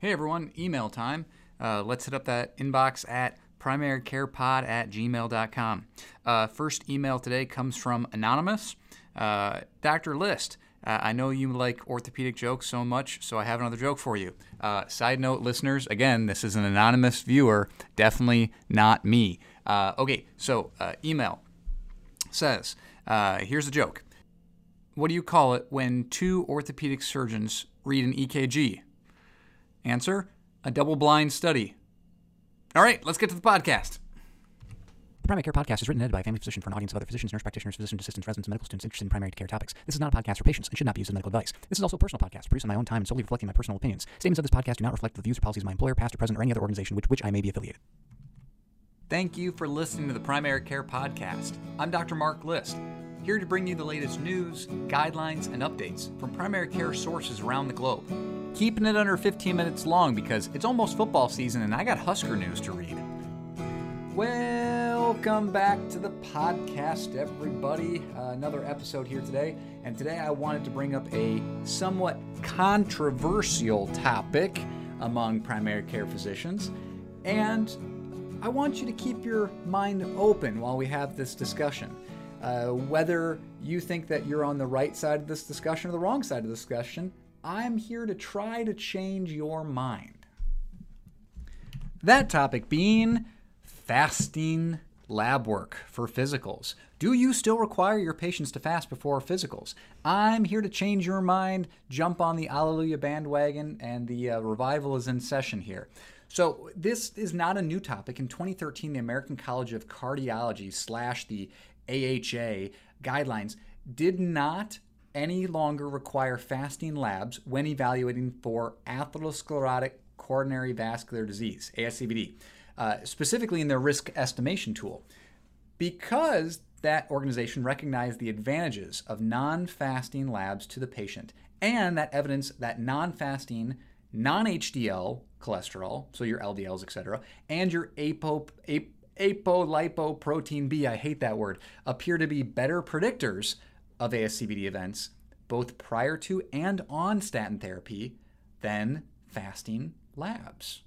Hey everyone, email time. Uh, let's hit up that inbox at primarycarepod at gmail.com. Uh, first email today comes from Anonymous. Uh, Dr. List, uh, I know you like orthopedic jokes so much, so I have another joke for you. Uh, side note, listeners, again, this is an anonymous viewer, definitely not me. Uh, okay, so email says, here's a joke. What do you call it when two orthopedic surgeons read an EKG? Answer a double blind study. All right, let's get to the podcast. The Primary Care Podcast is written and edited by a family physician for an audience of other physicians, nurse practitioners, physician assistants, residents, and medical students interested in primary care topics. This is not a podcast for patients and should not be used as medical advice. This is also a personal podcast produced on my own time and solely reflecting my personal opinions. Statements of this podcast do not reflect the views or policies of my employer, past or present, or any other organization with which I may be affiliated. Thank you for listening to the Primary Care Podcast. I'm Dr. Mark List, here to bring you the latest news, guidelines, and updates from primary care sources around the globe keeping it under 15 minutes long because it's almost football season and I got Husker news to read. Welcome back to the podcast, everybody. Uh, another episode here today. And today I wanted to bring up a somewhat controversial topic among primary care physicians. And I want you to keep your mind open while we have this discussion. Uh, whether you think that you're on the right side of this discussion or the wrong side of the discussion, I'm here to try to change your mind. That topic being fasting lab work for physicals. Do you still require your patients to fast before physicals? I'm here to change your mind. Jump on the Alleluia bandwagon, and the uh, revival is in session here. So, this is not a new topic. In 2013, the American College of Cardiology slash the AHA guidelines did not any longer require fasting labs when evaluating for atherosclerotic coronary vascular disease, ASCVD, uh, specifically in their risk estimation tool, because that organization recognized the advantages of non fasting labs to the patient and that evidence that non fasting, non HDL cholesterol, so your LDLs, et cetera, and your apo, ap, apolipoprotein B, I hate that word, appear to be better predictors of ASCVD events, both prior to and on statin therapy, than fasting labs.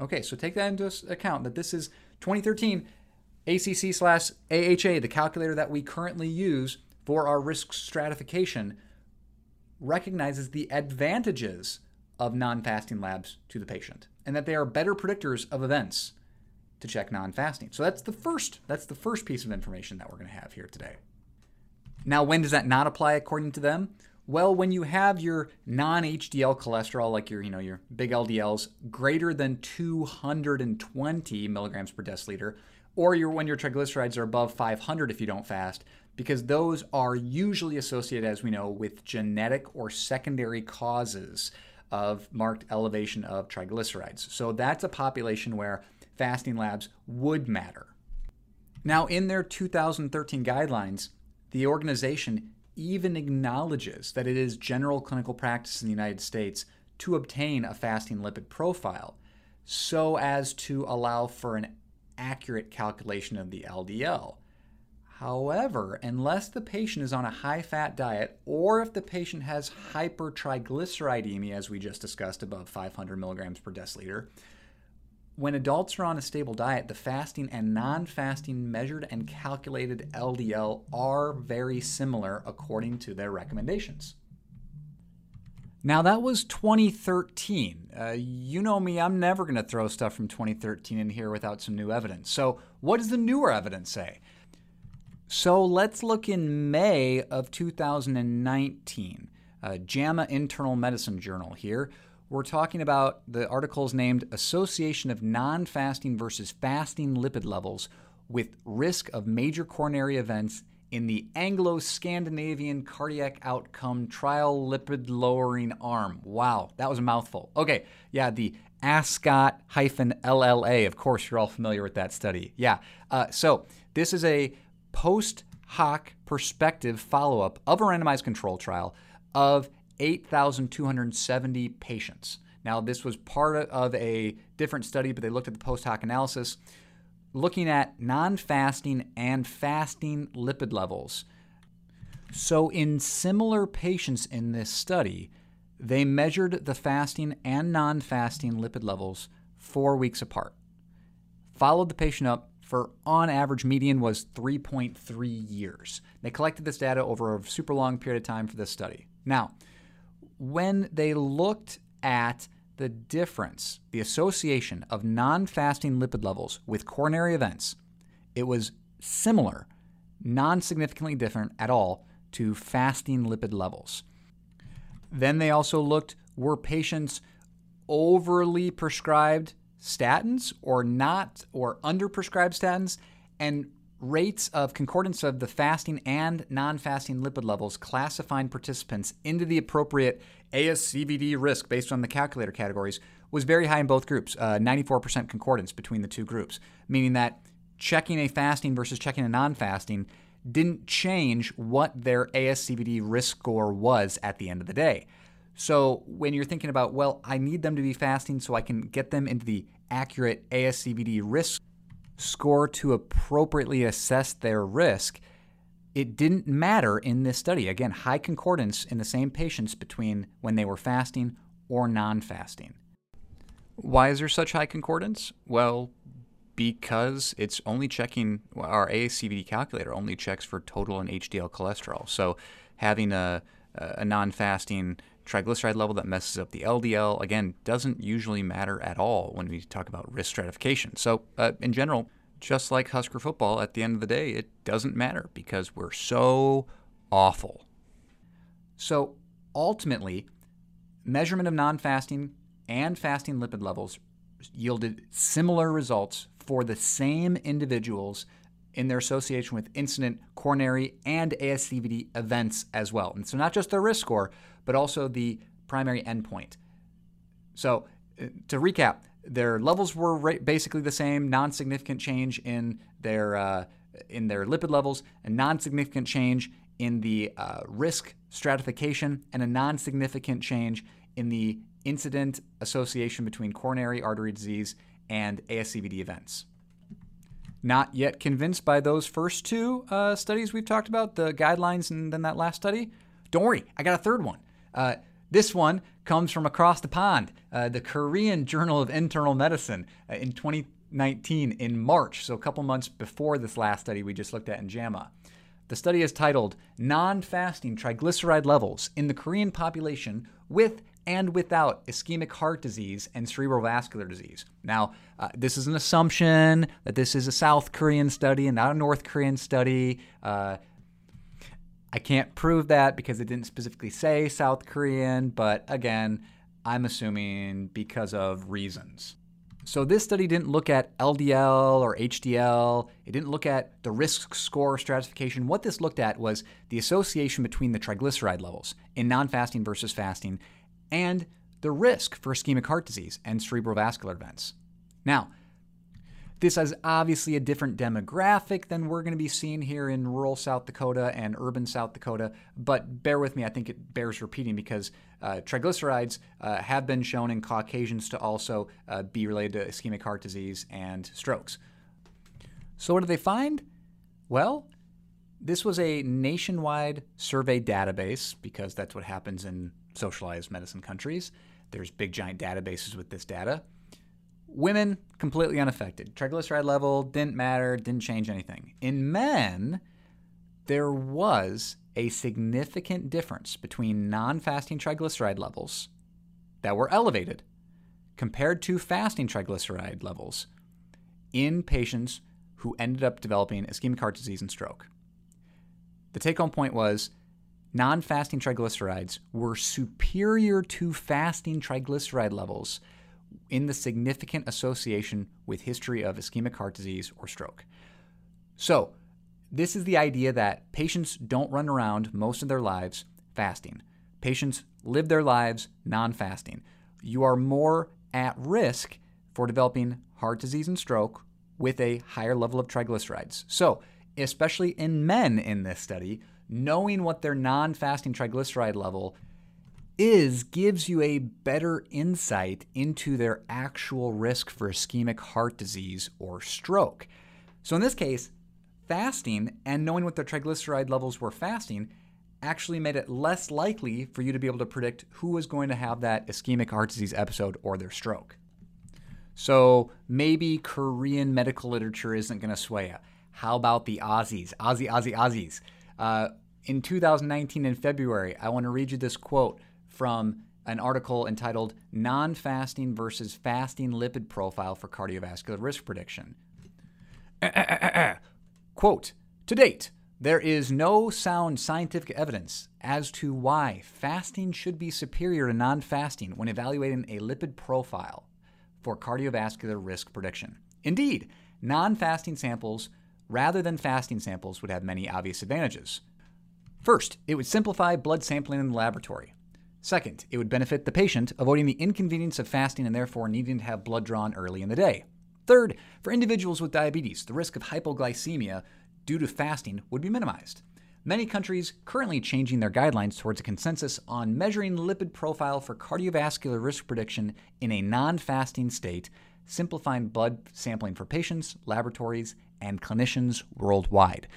Okay, so take that into account that this is 2013 ACC slash AHA, the calculator that we currently use for our risk stratification, recognizes the advantages of non fasting labs to the patient and that they are better predictors of events to check non fasting. So that's the first that's the first piece of information that we're going to have here today. Now, when does that not apply according to them? Well, when you have your non-HDL cholesterol, like your, you know, your big LDLs, greater than 220 milligrams per deciliter, or your when your triglycerides are above 500 if you don't fast, because those are usually associated, as we know, with genetic or secondary causes of marked elevation of triglycerides. So that's a population where fasting labs would matter. Now, in their 2013 guidelines, the organization even acknowledges that it is general clinical practice in the United States to obtain a fasting lipid profile so as to allow for an accurate calculation of the LDL. However, unless the patient is on a high fat diet or if the patient has hypertriglyceridemia, as we just discussed, above 500 milligrams per deciliter, when adults are on a stable diet, the fasting and non fasting measured and calculated LDL are very similar according to their recommendations. Now, that was 2013. Uh, you know me, I'm never going to throw stuff from 2013 in here without some new evidence. So, what does the newer evidence say? So, let's look in May of 2019. Uh, JAMA Internal Medicine Journal here we're talking about the articles named Association of Non Fasting versus Fasting Lipid Levels with Risk of Major Coronary Events in the Anglo Scandinavian Cardiac Outcome Trial Lipid Lowering Arm. Wow, that was a mouthful. Okay, yeah, the ASCOT LLA. Of course, you're all familiar with that study. Yeah, uh, so this is a post hoc perspective follow up of a randomized control trial of 8,270 patients. Now, this was part of a different study, but they looked at the post hoc analysis, looking at non fasting and fasting lipid levels. So, in similar patients in this study, They measured the fasting and non fasting lipid levels four weeks apart. Followed the patient up for, on average, median was 3.3 years. They collected this data over a super long period of time for this study. Now, when they looked at the difference, the association of non fasting lipid levels with coronary events, it was similar, non significantly different at all, to fasting lipid levels. Then they also looked were patients overly prescribed statins or not, or underprescribed statins, and rates of concordance of the fasting and non fasting lipid levels classifying participants into the appropriate ASCVD risk based on the calculator categories was very high in both groups, uh, 94% concordance between the two groups, meaning that checking a fasting versus checking a non fasting didn't change what their ASCVD risk score was at the end of the day. So when you're thinking about, well, I need them to be fasting so I can get them into the accurate ASCVD risk score to appropriately assess their risk, it didn't matter in this study. Again, high concordance in the same patients between when they were fasting or non fasting. Why is there such high concordance? Well, because it's only checking our ASCVD calculator only checks for total and HDL cholesterol. So having a, a non-fasting triglyceride level that messes up the LDL again doesn't usually matter at all when we talk about risk stratification. So uh, in general, just like Husker football, at the end of the day, it doesn't matter because we're so awful. So ultimately, measurement of non-fasting and fasting lipid levels yielded similar results for the same individuals in their association with incident coronary and ASCVD events as well. And so, not just the risk score, but also the primary endpoint. So, uh, to recap, their levels were basically the same, non-significant change in their uh, in their lipid levels, a non-significant change in the uh, risk stratification, and a non-significant change in the incident association between coronary artery disease and ASCVD events. Not yet convinced by those first two uh, studies we've talked about, the guidelines and then that last study? Don't worry, I got a third one. Uh, this one comes from across the pond, uh, the Korean Journal of Internal Medicine uh, in 2019 in March, so a couple months before this last study we just looked at in JAMA. The study is titled Non Fasting Triglyceride Levels in the Korean Population with and without ischemic heart disease and cerebrovascular disease. Now, uh, this is an assumption that this is a South Korean study and not a North Korean study. Uh, I can't prove that because it didn't specifically say South Korean, but again, I'm assuming because of reasons. So, this study didn't look at LDL or HDL. It didn't look at the risk score stratification. What this looked at was the association between the triglyceride levels in non fasting versus fasting and the risk for ischemic heart disease and cerebrovascular events. Now, this is obviously a different demographic than we're going to be seeing here in rural South Dakota and urban South Dakota, but bear with me, I think it bears repeating because uh, triglycerides uh, have been shown in Caucasians to also uh, be related to ischemic heart disease and strokes. So, what did they find? Well, this was a nationwide survey database because that's what happens in socialized medicine countries. There's big giant databases with this data. Women, completely unaffected. Triglyceride level didn't matter, didn't change anything. In men, there was a significant difference between non fasting triglyceride levels that were elevated compared to fasting triglyceride levels in patients who ended up developing ischemic heart disease and stroke. The take home point was non fasting triglycerides were superior to fasting triglyceride levels in the significant association with history of ischemic heart disease or stroke. So, this is the idea that patients don't run around most of their lives fasting. Patients live their lives non fasting. You are more at risk for developing heart disease and stroke with a higher level of triglycerides. So, especially in men in this study, knowing what their non fasting triglyceride level is gives you a better insight into their actual risk for ischemic heart disease or stroke. So, in this case, fasting and knowing what their triglyceride levels were fasting actually made it less likely for you to be able to predict who was going to have that ischemic heart disease episode or their stroke. So maybe Korean medical literature isn't going to sway you. How about the Aussies? Aussie, Aussie, Aussies. Uh, in 2019, in February, I want to read you this quote from an article entitled Non Fasting versus Fasting Lipid Profile for Cardiovascular Risk Prediction. Quote To date, there is no sound scientific evidence as to why fasting should be superior to non fasting when evaluating a lipid profile for cardiovascular risk prediction. Indeed, non fasting samples rather than fasting samples would have many obvious advantages. First, it would simplify blood sampling in the laboratory. Second, it would benefit the patient, avoiding the inconvenience of fasting and therefore needing to have blood drawn early in the day. Third, for individuals with diabetes, the risk of hypoglycemia due to fasting would be minimized. Many countries currently changing their guidelines towards a consensus on measuring lipid profile for cardiovascular risk prediction in a non-fasting state, simplifying blood sampling for patients, laboratories, and clinicians worldwide.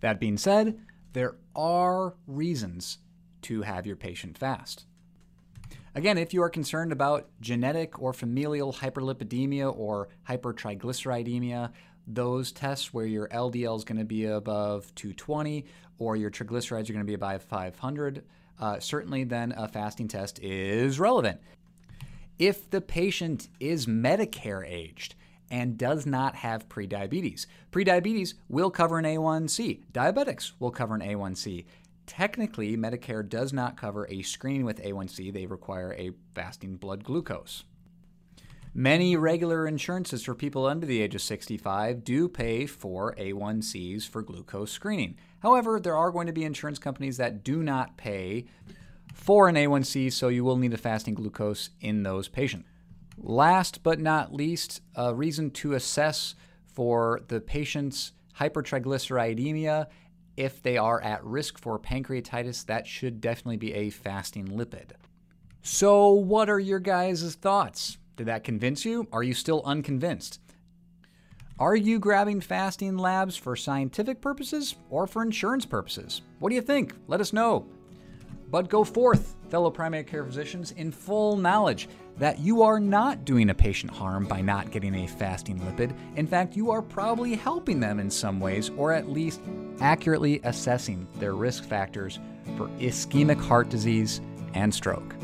That being said, there are reasons to have your patient fast. Again, if you are concerned about genetic or familial hyperlipidemia or hypertriglyceridemia, those tests where your LDL is going to be above 220 or your triglycerides are going to be above 500, uh, certainly then a fasting test is relevant. If the patient is Medicare aged and does not have prediabetes, prediabetes will cover an A1C. Diabetics will cover an A1C. Technically, Medicare does not cover a screen with A1C, they require a fasting blood glucose. Many regular insurances for people under the age of 65 do pay for A1Cs for glucose screening. However, there are going to be insurance companies that do not pay for an A1C, so you will need a fasting glucose in those patients. Last but not least, a reason to assess for the patient's hypertriglyceridemia if they are at risk for pancreatitis, that should definitely be a fasting lipid. So, what are your guys' thoughts? Did that convince you? Are you still unconvinced? Are you grabbing fasting labs for scientific purposes or for insurance purposes? What do you think? Let us know. But go forth, fellow primary care physicians, in full knowledge that you are not doing a patient harm by not getting a fasting lipid. In fact, you are probably helping them in some ways, or at least accurately assessing their risk factors for ischemic heart disease and stroke.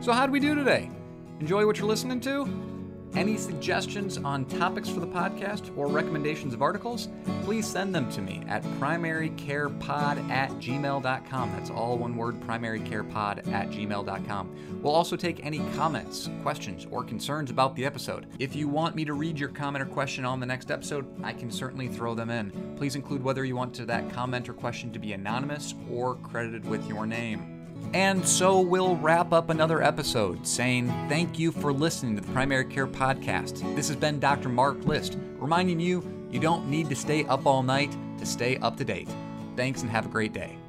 So, how did we do today? Enjoy what you're listening to? Any suggestions on topics for the podcast or recommendations of articles, please send them to me at primarycarepod at gmail.com. That's all one word, primarycarepod at gmail.com. We'll also take any comments, questions, or concerns about the episode. If you want me to read your comment or question on the next episode, I can certainly throw them in. Please include whether you want to that comment or question to be anonymous or credited with your name. And so we'll wrap up another episode saying thank you for listening to the Primary Care Podcast. This has been Dr. Mark List, reminding you you don't need to stay up all night to stay up to date. Thanks and have a great day.